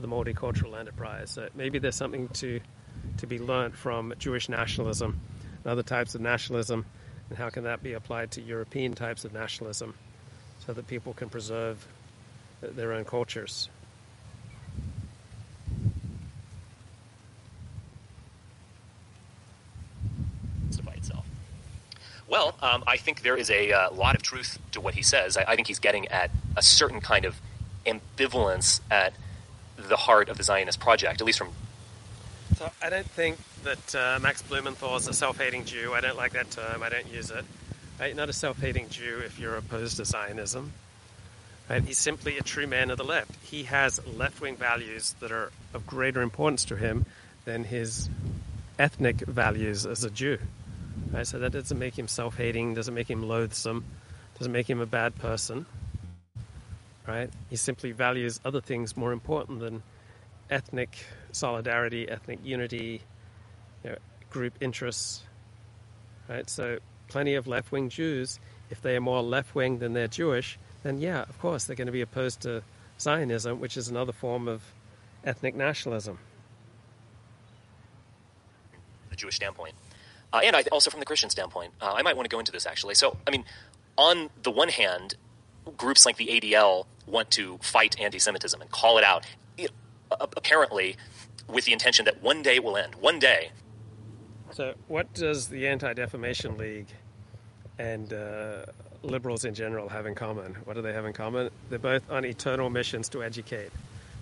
the multicultural enterprise. So maybe there's something to, to be learnt from Jewish nationalism and other types of nationalism, and how can that be applied to European types of nationalism so that people can preserve their own cultures. Well, um, I think there is a uh, lot of truth to what he says. I, I, think he's getting at a certain kind of ambivalence at the heart of the Zionist project, at least from. So I don't think that uh, Max Blumenthal is a self-hating Jew. I don't like that term. I don't use it. Right? Not a self-hating Jew if you're opposed to Zionism. Right? He's simply a true man of the left. He has left-wing values that are of greater importance to him than his ethnic values as a Jew. Right? So that doesn't make him self-hating, doesn't make him loathsome, doesn't make him a bad person. Right? He simply values other things more important than ethnic solidarity, ethnic unity, you know, group interests. Right? So plenty of left-wing Jews, if they are more left-wing than they're Jewish, then yeah, of course they're going to be opposed to Zionism, which is another form of ethnic nationalism. The Jewish standpoint. Uh, and I, also from the Christian standpoint, uh, I might want to go into this actually. So, I mean, on the one hand, groups like the ADL want to fight anti-Semitism and call it out, it, apparently with the intention that one day it will end. One day. So, what does the Anti-Defamation League and uh, liberals in general have in common? What do they have in common? They're both on eternal missions to educate.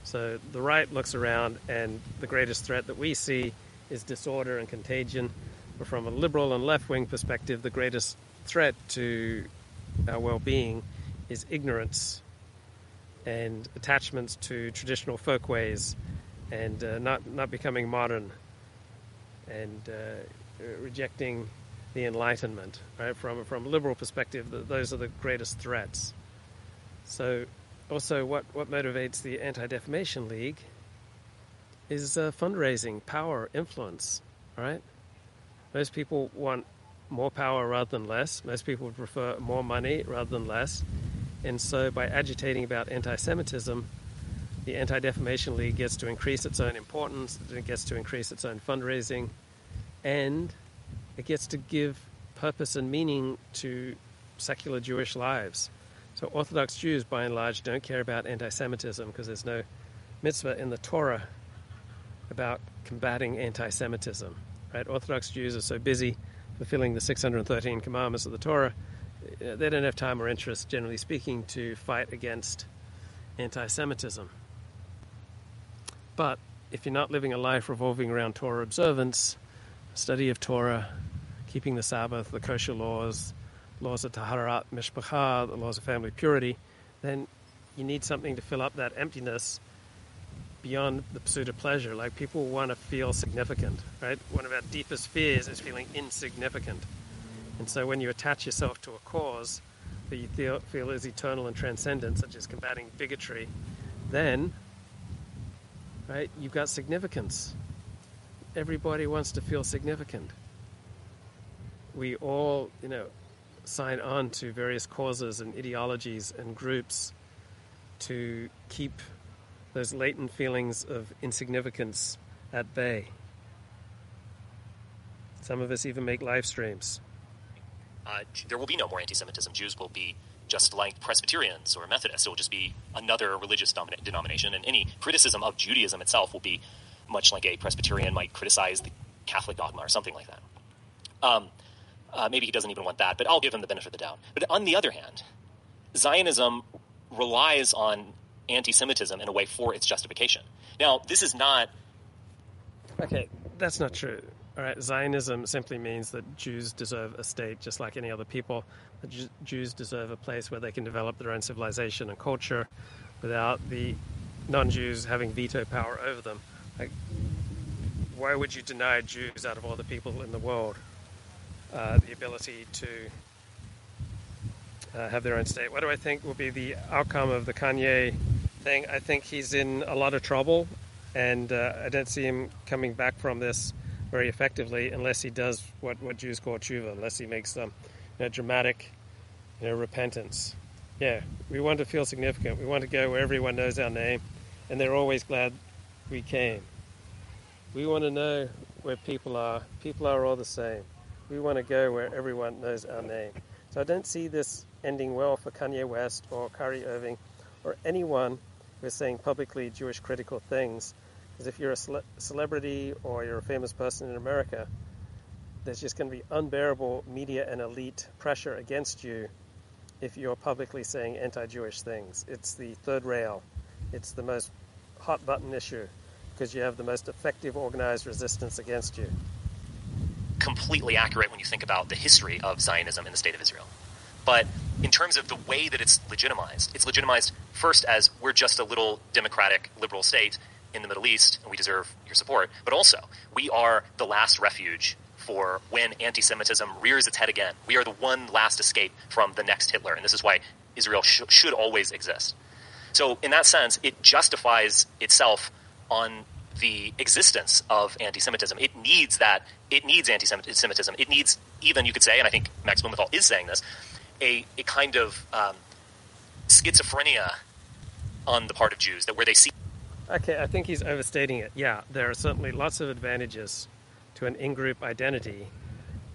So, the right looks around, and the greatest threat that we see is disorder and contagion but from a liberal and left wing perspective, the greatest threat to our well being is ignorance and attachments to traditional folkways and uh, not, not becoming modern and uh, rejecting the Enlightenment. Right? From, from a liberal perspective, those are the greatest threats. So, also, what, what motivates the Anti Defamation League is uh, fundraising, power, influence. Right? Most people want more power rather than less. Most people prefer more money rather than less. And so, by agitating about anti Semitism, the Anti Defamation League gets to increase its own importance, it gets to increase its own fundraising, and it gets to give purpose and meaning to secular Jewish lives. So, Orthodox Jews, by and large, don't care about anti Semitism because there's no mitzvah in the Torah about combating anti Semitism. Right? Orthodox Jews are so busy fulfilling the 613 commandments of the Torah, Uh, they don't have time or interest, generally speaking, to fight against anti Semitism. But if you're not living a life revolving around Torah observance, study of Torah, keeping the Sabbath, the kosher laws, laws of Taharat Mishpacha, the laws of family purity, then you need something to fill up that emptiness beyond the pursuit of pleasure. Like people want to feel significant, right? One of our deepest fears is feeling insignificant. And so when you attach yourself to a cause that you feel, is eternal and transcendent, such as combating bigotry, then, right, you've got significance. everybody wants to feel significant. We all, you know, sign on to various causes and ideologies and groups to keep those latent feelings of insignificance at bay. Some of us even make live streams. Uh, there will be no more anti Semitism. Jews will be just like Presbyterians or Methodists. It will just be another religious domina- denomination, and any criticism of Judaism itself will be much like a Presbyterian might criticize the Catholic dogma or something like that. Um, uh, maybe he doesn't even want that, but I'll give him the benefit of the doubt. But on the other hand, Zionism relies on anti Semitism in a way for its justification. Now, this is not. Okay, that's not true. All right, Zionism simply means that Jews deserve a state just like any other people. That Jews deserve a place where they can develop their own civilization and culture without the non Jews having veto power over them. Like, why would you deny Jews out of all the people in the world uh, the ability to uh, have their own state? What do I think will be the outcome of the Kanye thing? I think he's in a lot of trouble, and uh, I don't see him coming back from this very effectively unless he does what, what Jews call tshuva, unless he makes some you know, dramatic you know, repentance. Yeah, we want to feel significant. We want to go where everyone knows our name, and they're always glad we came. We want to know where people are. People are all the same. We want to go where everyone knows our name. So I don't see this ending well for Kanye West or Kyrie Irving or anyone who is saying publicly Jewish critical things because if you're a cele- celebrity or you're a famous person in America, there's just going to be unbearable media and elite pressure against you if you're publicly saying anti Jewish things. It's the third rail, it's the most hot button issue because you have the most effective organized resistance against you. Completely accurate when you think about the history of Zionism in the state of Israel. But in terms of the way that it's legitimized, it's legitimized first as we're just a little democratic liberal state in the Middle East, and we deserve your support. But also, we are the last refuge for when anti Semitism rears its head again. We are the one last escape from the next Hitler, and this is why Israel sh- should always exist. So, in that sense, it justifies itself on the existence of anti Semitism. It needs that, it needs anti Semitism. It needs, even, you could say, and I think Max Blumenthal is saying this, a, a kind of um, schizophrenia on the part of Jews, that where they see Okay, I think he's overstating it. Yeah, there are certainly lots of advantages to an in group identity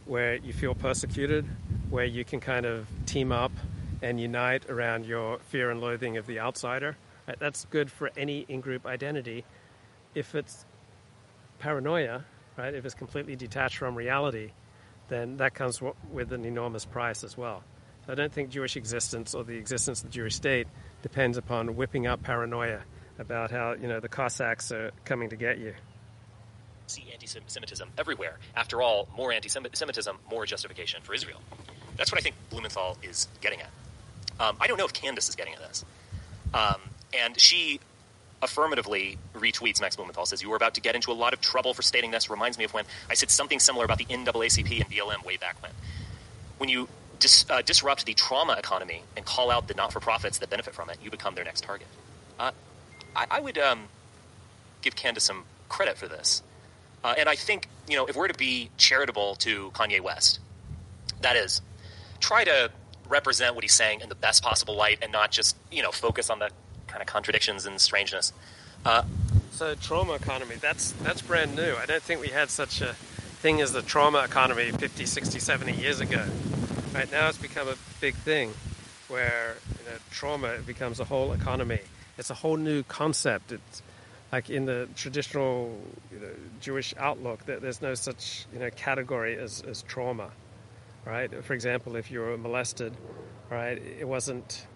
where you feel persecuted, where you can kind of team up and unite around your fear and loathing of the outsider. Right? That's good for any in group identity. If it's paranoia, right, if it's completely detached from reality, then that comes with an enormous price as well. So I don't think Jewish existence or the existence of the Jewish state depends upon whipping up paranoia about how you know the Cossacks are coming to get you. See anti-Semitism everywhere. After all, more anti-Semitism, more justification for Israel. That's what I think Blumenthal is getting at. Um, I don't know if Candace is getting at this, um, and she affirmatively retweets Max Blumenthal says you were about to get into a lot of trouble for stating this. Reminds me of when I said something similar about the NAACP and BLM way back when. When you dis, uh, disrupt the trauma economy and call out the not-for-profits that benefit from it, you become their next target. Uh, I, I would um, give Candace some credit for this. Uh, and I think, you know, if we're to be charitable to Kanye West, that is, try to represent what he's saying in the best possible light and not just, you know, focus on the kind of contradictions and strangeness. Uh, so trauma economy, that's, that's brand new. I don't think we had such a thing as the trauma economy 50, 60, 70 years ago. Right now it's become a big thing where you know, trauma becomes a whole economy it's a whole new concept. It's like in the traditional you know, Jewish outlook, that there's no such you know category as, as trauma, right? For example, if you were molested, right, it wasn't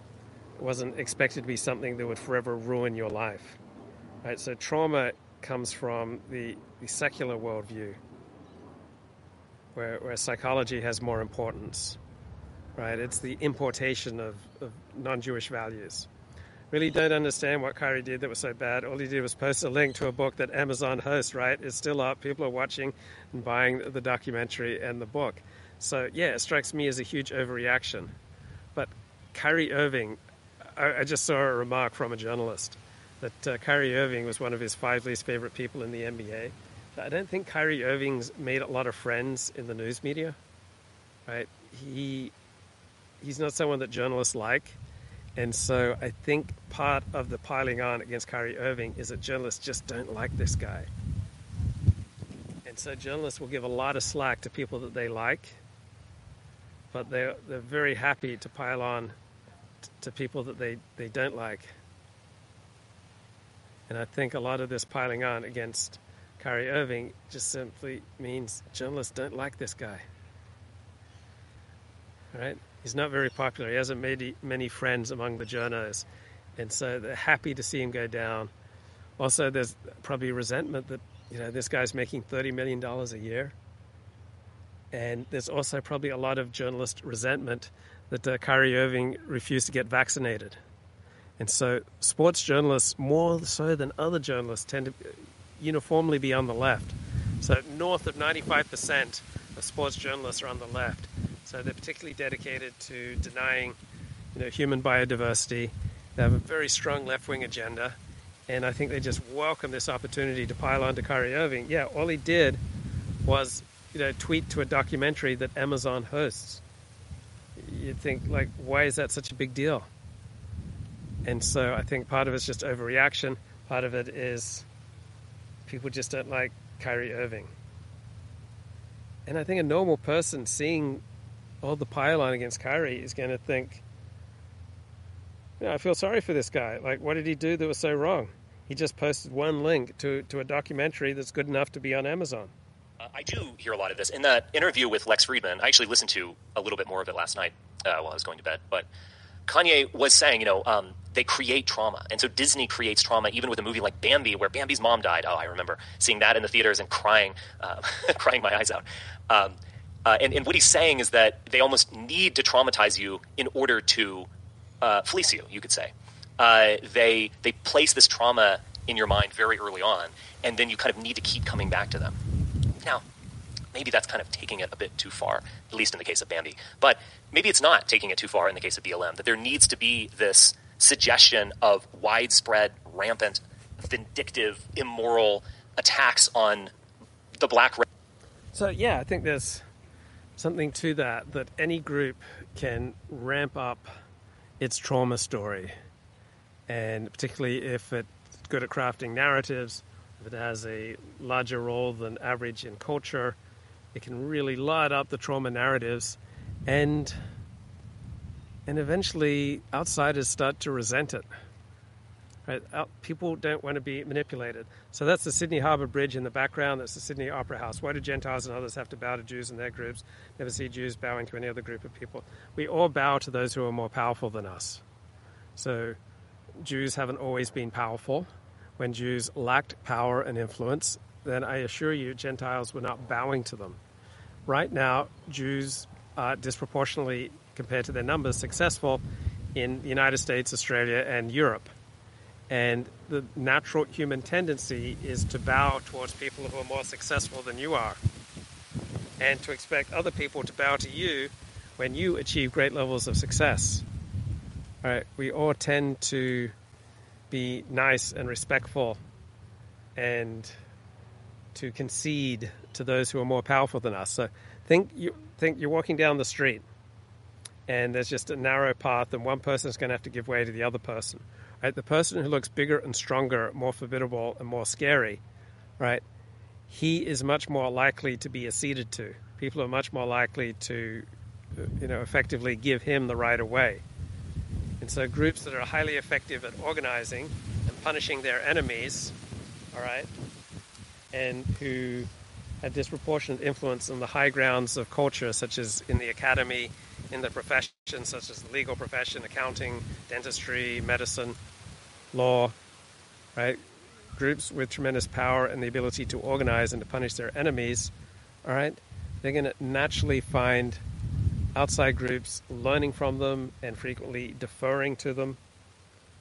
it wasn't expected to be something that would forever ruin your life, right? So trauma comes from the, the secular worldview, where, where psychology has more importance, right? It's the importation of, of non-Jewish values really don't understand what Kyrie did that was so bad. All he did was post a link to a book that Amazon hosts, right? It's still up. People are watching and buying the documentary and the book. So, yeah, it strikes me as a huge overreaction. But Kyrie Irving, I, I just saw a remark from a journalist that uh, Kyrie Irving was one of his five least favorite people in the NBA. I don't think Kyrie Irving's made a lot of friends in the news media, right? He he's not someone that journalists like, and so I think part of the piling on against Kyrie Irving is that journalists just don't like this guy, and so journalists will give a lot of slack to people that they like, but they're they're very happy to pile on t- to people that they, they don't like. And I think a lot of this piling on against Kyrie Irving just simply means journalists don't like this guy. Right? He's not very popular. He hasn't made many friends among the journos. And so they're happy to see him go down. Also, there's probably resentment that, you know, this guy's making $30 million a year. And there's also probably a lot of journalist resentment that uh, Kyrie Irving refused to get vaccinated. And so sports journalists, more so than other journalists, tend to uniformly be on the left. So north of 95% of sports journalists are on the left. So they're particularly dedicated to denying you know, human biodiversity. They have a very strong left-wing agenda. And I think they just welcome this opportunity to pile on to Kyrie Irving. Yeah, all he did was you know, tweet to a documentary that Amazon hosts. You'd think, like, why is that such a big deal? And so I think part of it's just overreaction. Part of it is people just don't like Kyrie Irving. And I think a normal person seeing all the pile-on against Kyrie is going to think, you know, I feel sorry for this guy. Like, what did he do that was so wrong? He just posted one link to, to a documentary that's good enough to be on Amazon. Uh, I do hear a lot of this. In that interview with Lex Fridman, I actually listened to a little bit more of it last night uh, while I was going to bed. But Kanye was saying, you know, um, they create trauma. And so Disney creates trauma even with a movie like Bambi, where Bambi's mom died. Oh, I remember seeing that in the theaters and crying, uh, crying my eyes out. Um, uh, and, and, what he's saying is that they almost need to traumatize you in order to uh, fleece you, you could say. Uh, they, they place this trauma in your mind very early on, and then you kind of need to keep coming back to them. Now, maybe that's kind of taking it a bit too far, at least in the case of Bambi. But maybe it's not taking it too far in the case of BLM, that there needs to be this suggestion of widespread, rampant, vindictive, immoral attacks on the black. So, yeah, I think there's something to that, that any group can ramp up its trauma story. And particularly if it's good at crafting narratives, if it has a larger role than average in culture, it can really light up the trauma narratives and and eventually outsiders start to resent it. Right? Oh, people don't want to be manipulated. So that's the Sydney Harbour Bridge in the background. That's the Sydney Opera House. Why do Gentiles and others have to bow to Jews and their groups? Never see Jews bowing to any other group of people. We all bow to those who are more powerful than us. So Jews haven't always been powerful. When Jews lacked power and influence, then I assure you Gentiles were not bowing to them. Right now, Jews are disproportionately, compared to their numbers, successful in the United States, Australia, and Europe. And the natural human tendency is to bow towards people who are more successful than you are, and to expect other people to bow to you when you achieve great levels of success. All right, we all tend to be nice and respectful and to concede to those who are more powerful than us. So think you think you're walking down the street and there's just a narrow path and one person is going to have to give way to the other person. Right? The person who looks bigger and stronger, more formidable and more scary, right? He is much more likely to be acceded to. People are much more likely to you know effectively give him the right of way. And so groups that are highly effective at organizing and punishing their enemies, all right, and who have disproportionate influence on the high grounds of culture, such as in the academy, in the professions such as the legal profession, accounting, dentistry, medicine, law, right? Groups with tremendous power and the ability to organize and to punish their enemies, all right? They're going to naturally find outside groups learning from them and frequently deferring to them,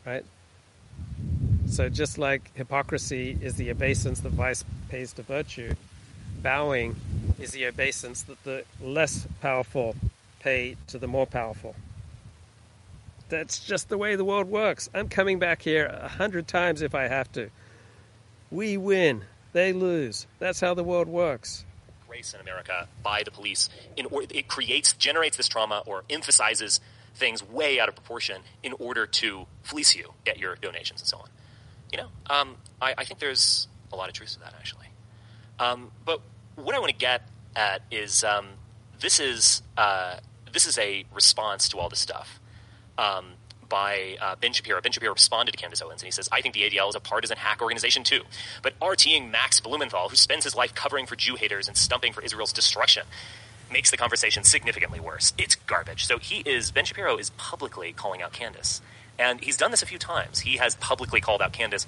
right? So just like hypocrisy is the obeisance that vice pays to virtue, bowing is the obeisance that the less powerful pay to the more powerful. That's just the way the world works. I'm coming back here a hundred times if I have to. We win. they lose. That's how the world works. Race in America by the police, in or, it creates, generates this trauma or emphasizes things way out of proportion in order to fleece you, get your donations and so on. You know, um, I, I, think there's a lot of truth to that actually. Um, but what I want to get at is um, this is uh, this is a response to all this stuff. Um, by uh, Ben Shapiro. Ben Shapiro responded to Candace Owens and he says, I think the ADL is a partisan hack organization too. But RTing Max Blumenthal, who spends his life covering for Jew haters and stumping for Israel's destruction, makes the conversation significantly worse. It's garbage. So he is, Ben Shapiro is publicly calling out Candace. And he's done this a few times. He has publicly called out Candace,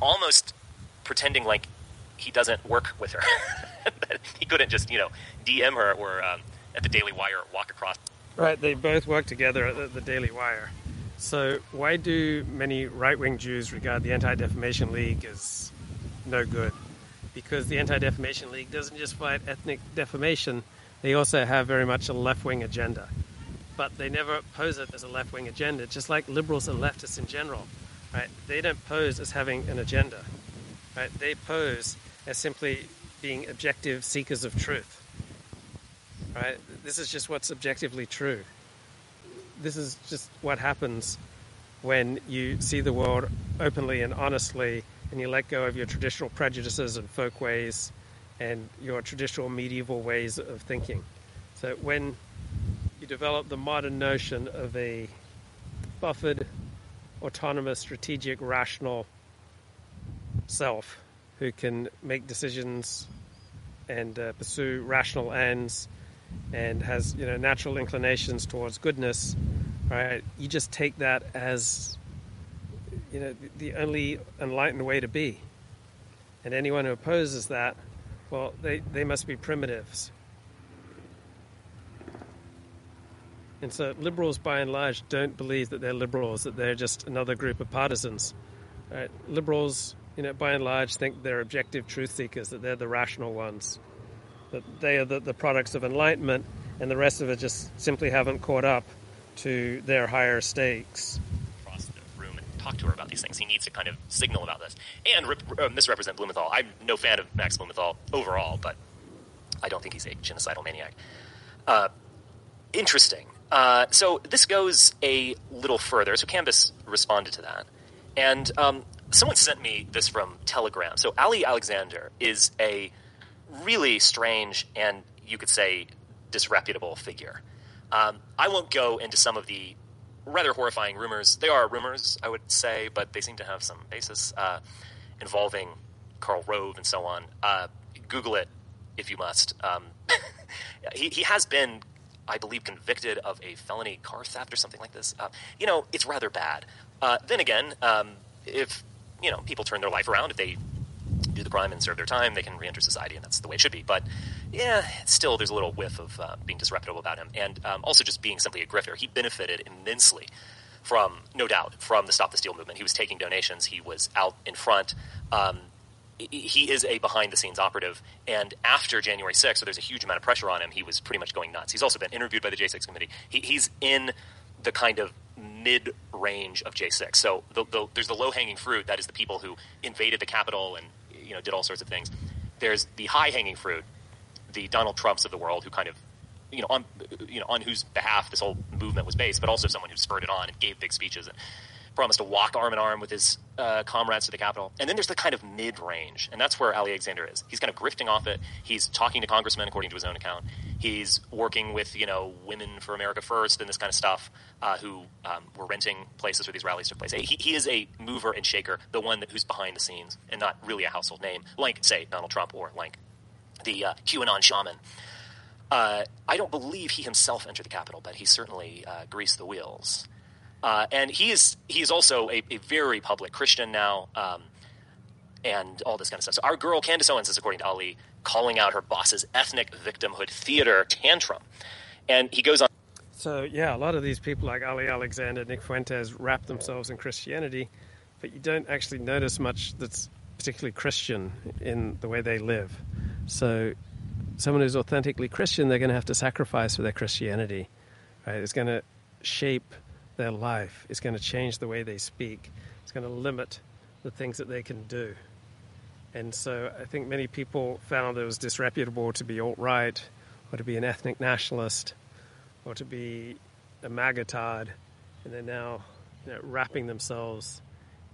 almost pretending like he doesn't work with her. he couldn't just, you know, DM her or um, at the Daily Wire walk across. Right, they both work together at the, the Daily Wire. So, why do many right wing Jews regard the Anti Defamation League as no good? Because the Anti Defamation League doesn't just fight ethnic defamation, they also have very much a left wing agenda. But they never pose it as a left wing agenda, just like liberals and leftists in general. Right? They don't pose as having an agenda. Right? They pose as simply being objective seekers of truth. Right? This is just what's objectively true this is just what happens when you see the world openly and honestly and you let go of your traditional prejudices and folk ways and your traditional medieval ways of thinking. So when you develop the modern notion of a buffered, autonomous, strategic, rational self who can make decisions and uh, pursue rational ends and has you know natural inclinations towards goodness, right? You just take that as you know the only enlightened way to be. And anyone who opposes that, well, they, they must be primitives. And so liberals, by and large, don't believe that they're liberals, that they're just another group of partisans. Right? Liberals, you know, by and large, think they're objective truth seekers, that they're the rational ones that they are the, the products of enlightenment, and the rest of it just simply haven't caught up to their higher stakes. Across the room and talk to her about these things. He needs to kind of signal about this and rip, uh, misrepresent Blumenthal. I'm no fan of Max Blumenthal overall, but I don't think he's a genocidal maniac. Uh, interesting. Uh, so this goes a little further. So Candace responded to that, and um, someone sent me this from Telegram. So Ali Alexander is a really strange and you could say disreputable figure. Um, I won't go into some of the rather horrifying rumors. They are rumors, I would say, but they seem to have some basis uh, involving Karl Rove and so on. Uh, Google it if you must. Um, he, he has been, I believe, convicted of a felony car theft or something like this. Uh, you know, it's rather bad. Uh, then again, um, if you know people turn their life around, if they do the crime and serve their time, they can reenter society, and that's the way it should be. But yeah, still, there's a little whiff of uh, being disreputable about him, and um, also just being simply a grifter. He benefited immensely from, no doubt, from the Stop the Steal movement. He was taking donations. He was out in front. Um, he is a behind the scenes operative. And after January 6th, so there's a huge amount of pressure on him, he was pretty much going nuts. He's also been interviewed by the J6 committee. He, he's in the kind of mid range of J6. So the, the, there's the low hanging fruit that is the people who invaded the Capitol and you know did all sorts of things. There's the high hanging fruit, the Donald Trumps of the world who kind of you know on you know on whose behalf this whole movement was based, but also someone who spurred it on and gave big speeches and promised to walk arm in arm with his uh, comrades to the Capitol. And then there's the kind of mid range, and that's where Alexander is. He's kind of grifting off it. He's talking to congressmen according to his own account. He's working with you know Women for America First and this kind of stuff, uh, who um, were renting places where these rallies took place. He, he is a mover and shaker, the one that, who's behind the scenes, and not really a household name like say Donald Trump or like the uh, QAnon shaman. Uh, I don't believe he himself entered the Capitol, but he certainly uh, greased the wheels. Uh, and he is he is also a, a very public Christian now, um, and all this kind of stuff. So our girl Candace Owens is, according to Ali, calling out her boss's ethnic victimhood theater tantrum, and he goes on. So yeah, a lot of these people like Ali Alexander, Nick Fuentes, wrap themselves in Christianity, but you don't actually notice much that's particularly Christian in the way they live. So someone who's authentically Christian, they're going to have to sacrifice for their Christianity. Right? It's going to shape their life. It's going to change the way they speak. It's going to limit the things that they can do. And so I think many people found it was disreputable to be alt right or to be an ethnic nationalist or to be a magatard, and they're now you know, wrapping themselves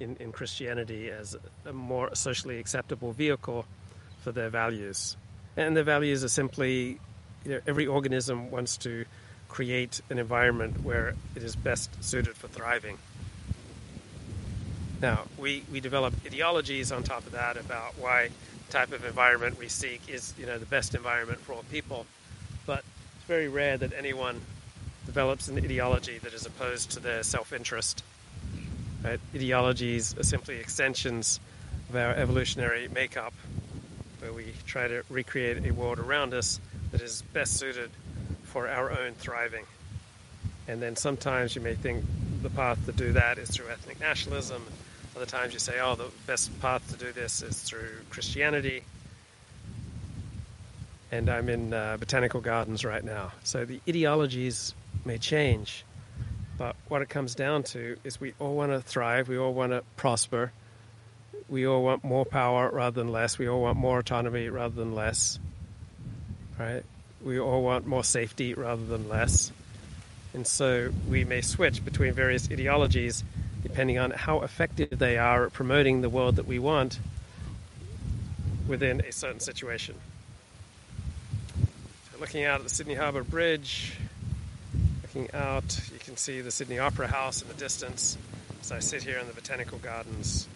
in, in Christianity as a more socially acceptable vehicle for their values. And their values are simply you know, every organism wants to create an environment where it is best suited for thriving. Now, we, we develop ideologies on top of that about why the type of environment we seek is you know, the best environment for all people. But it's very rare that anyone develops an ideology that is opposed to their self interest. Right? Ideologies are simply extensions of our evolutionary makeup, where we try to recreate a world around us that is best suited for our own thriving. And then sometimes you may think the path to do that is through ethnic nationalism. Other times you say, oh, the best path to do this is through Christianity. And I'm in uh, botanical gardens right now. So the ideologies may change, but what it comes down to is we all want to thrive, we all want to prosper, we all want more power rather than less, we all want more autonomy rather than less, right? We all want more safety rather than less. And so we may switch between various ideologies depending on how effective they are at promoting the world that we want within a certain situation. Looking out at the Sydney Harbour Bridge, looking out, you can see the Sydney Opera House in the distance as I sit here in the Botanical Gardens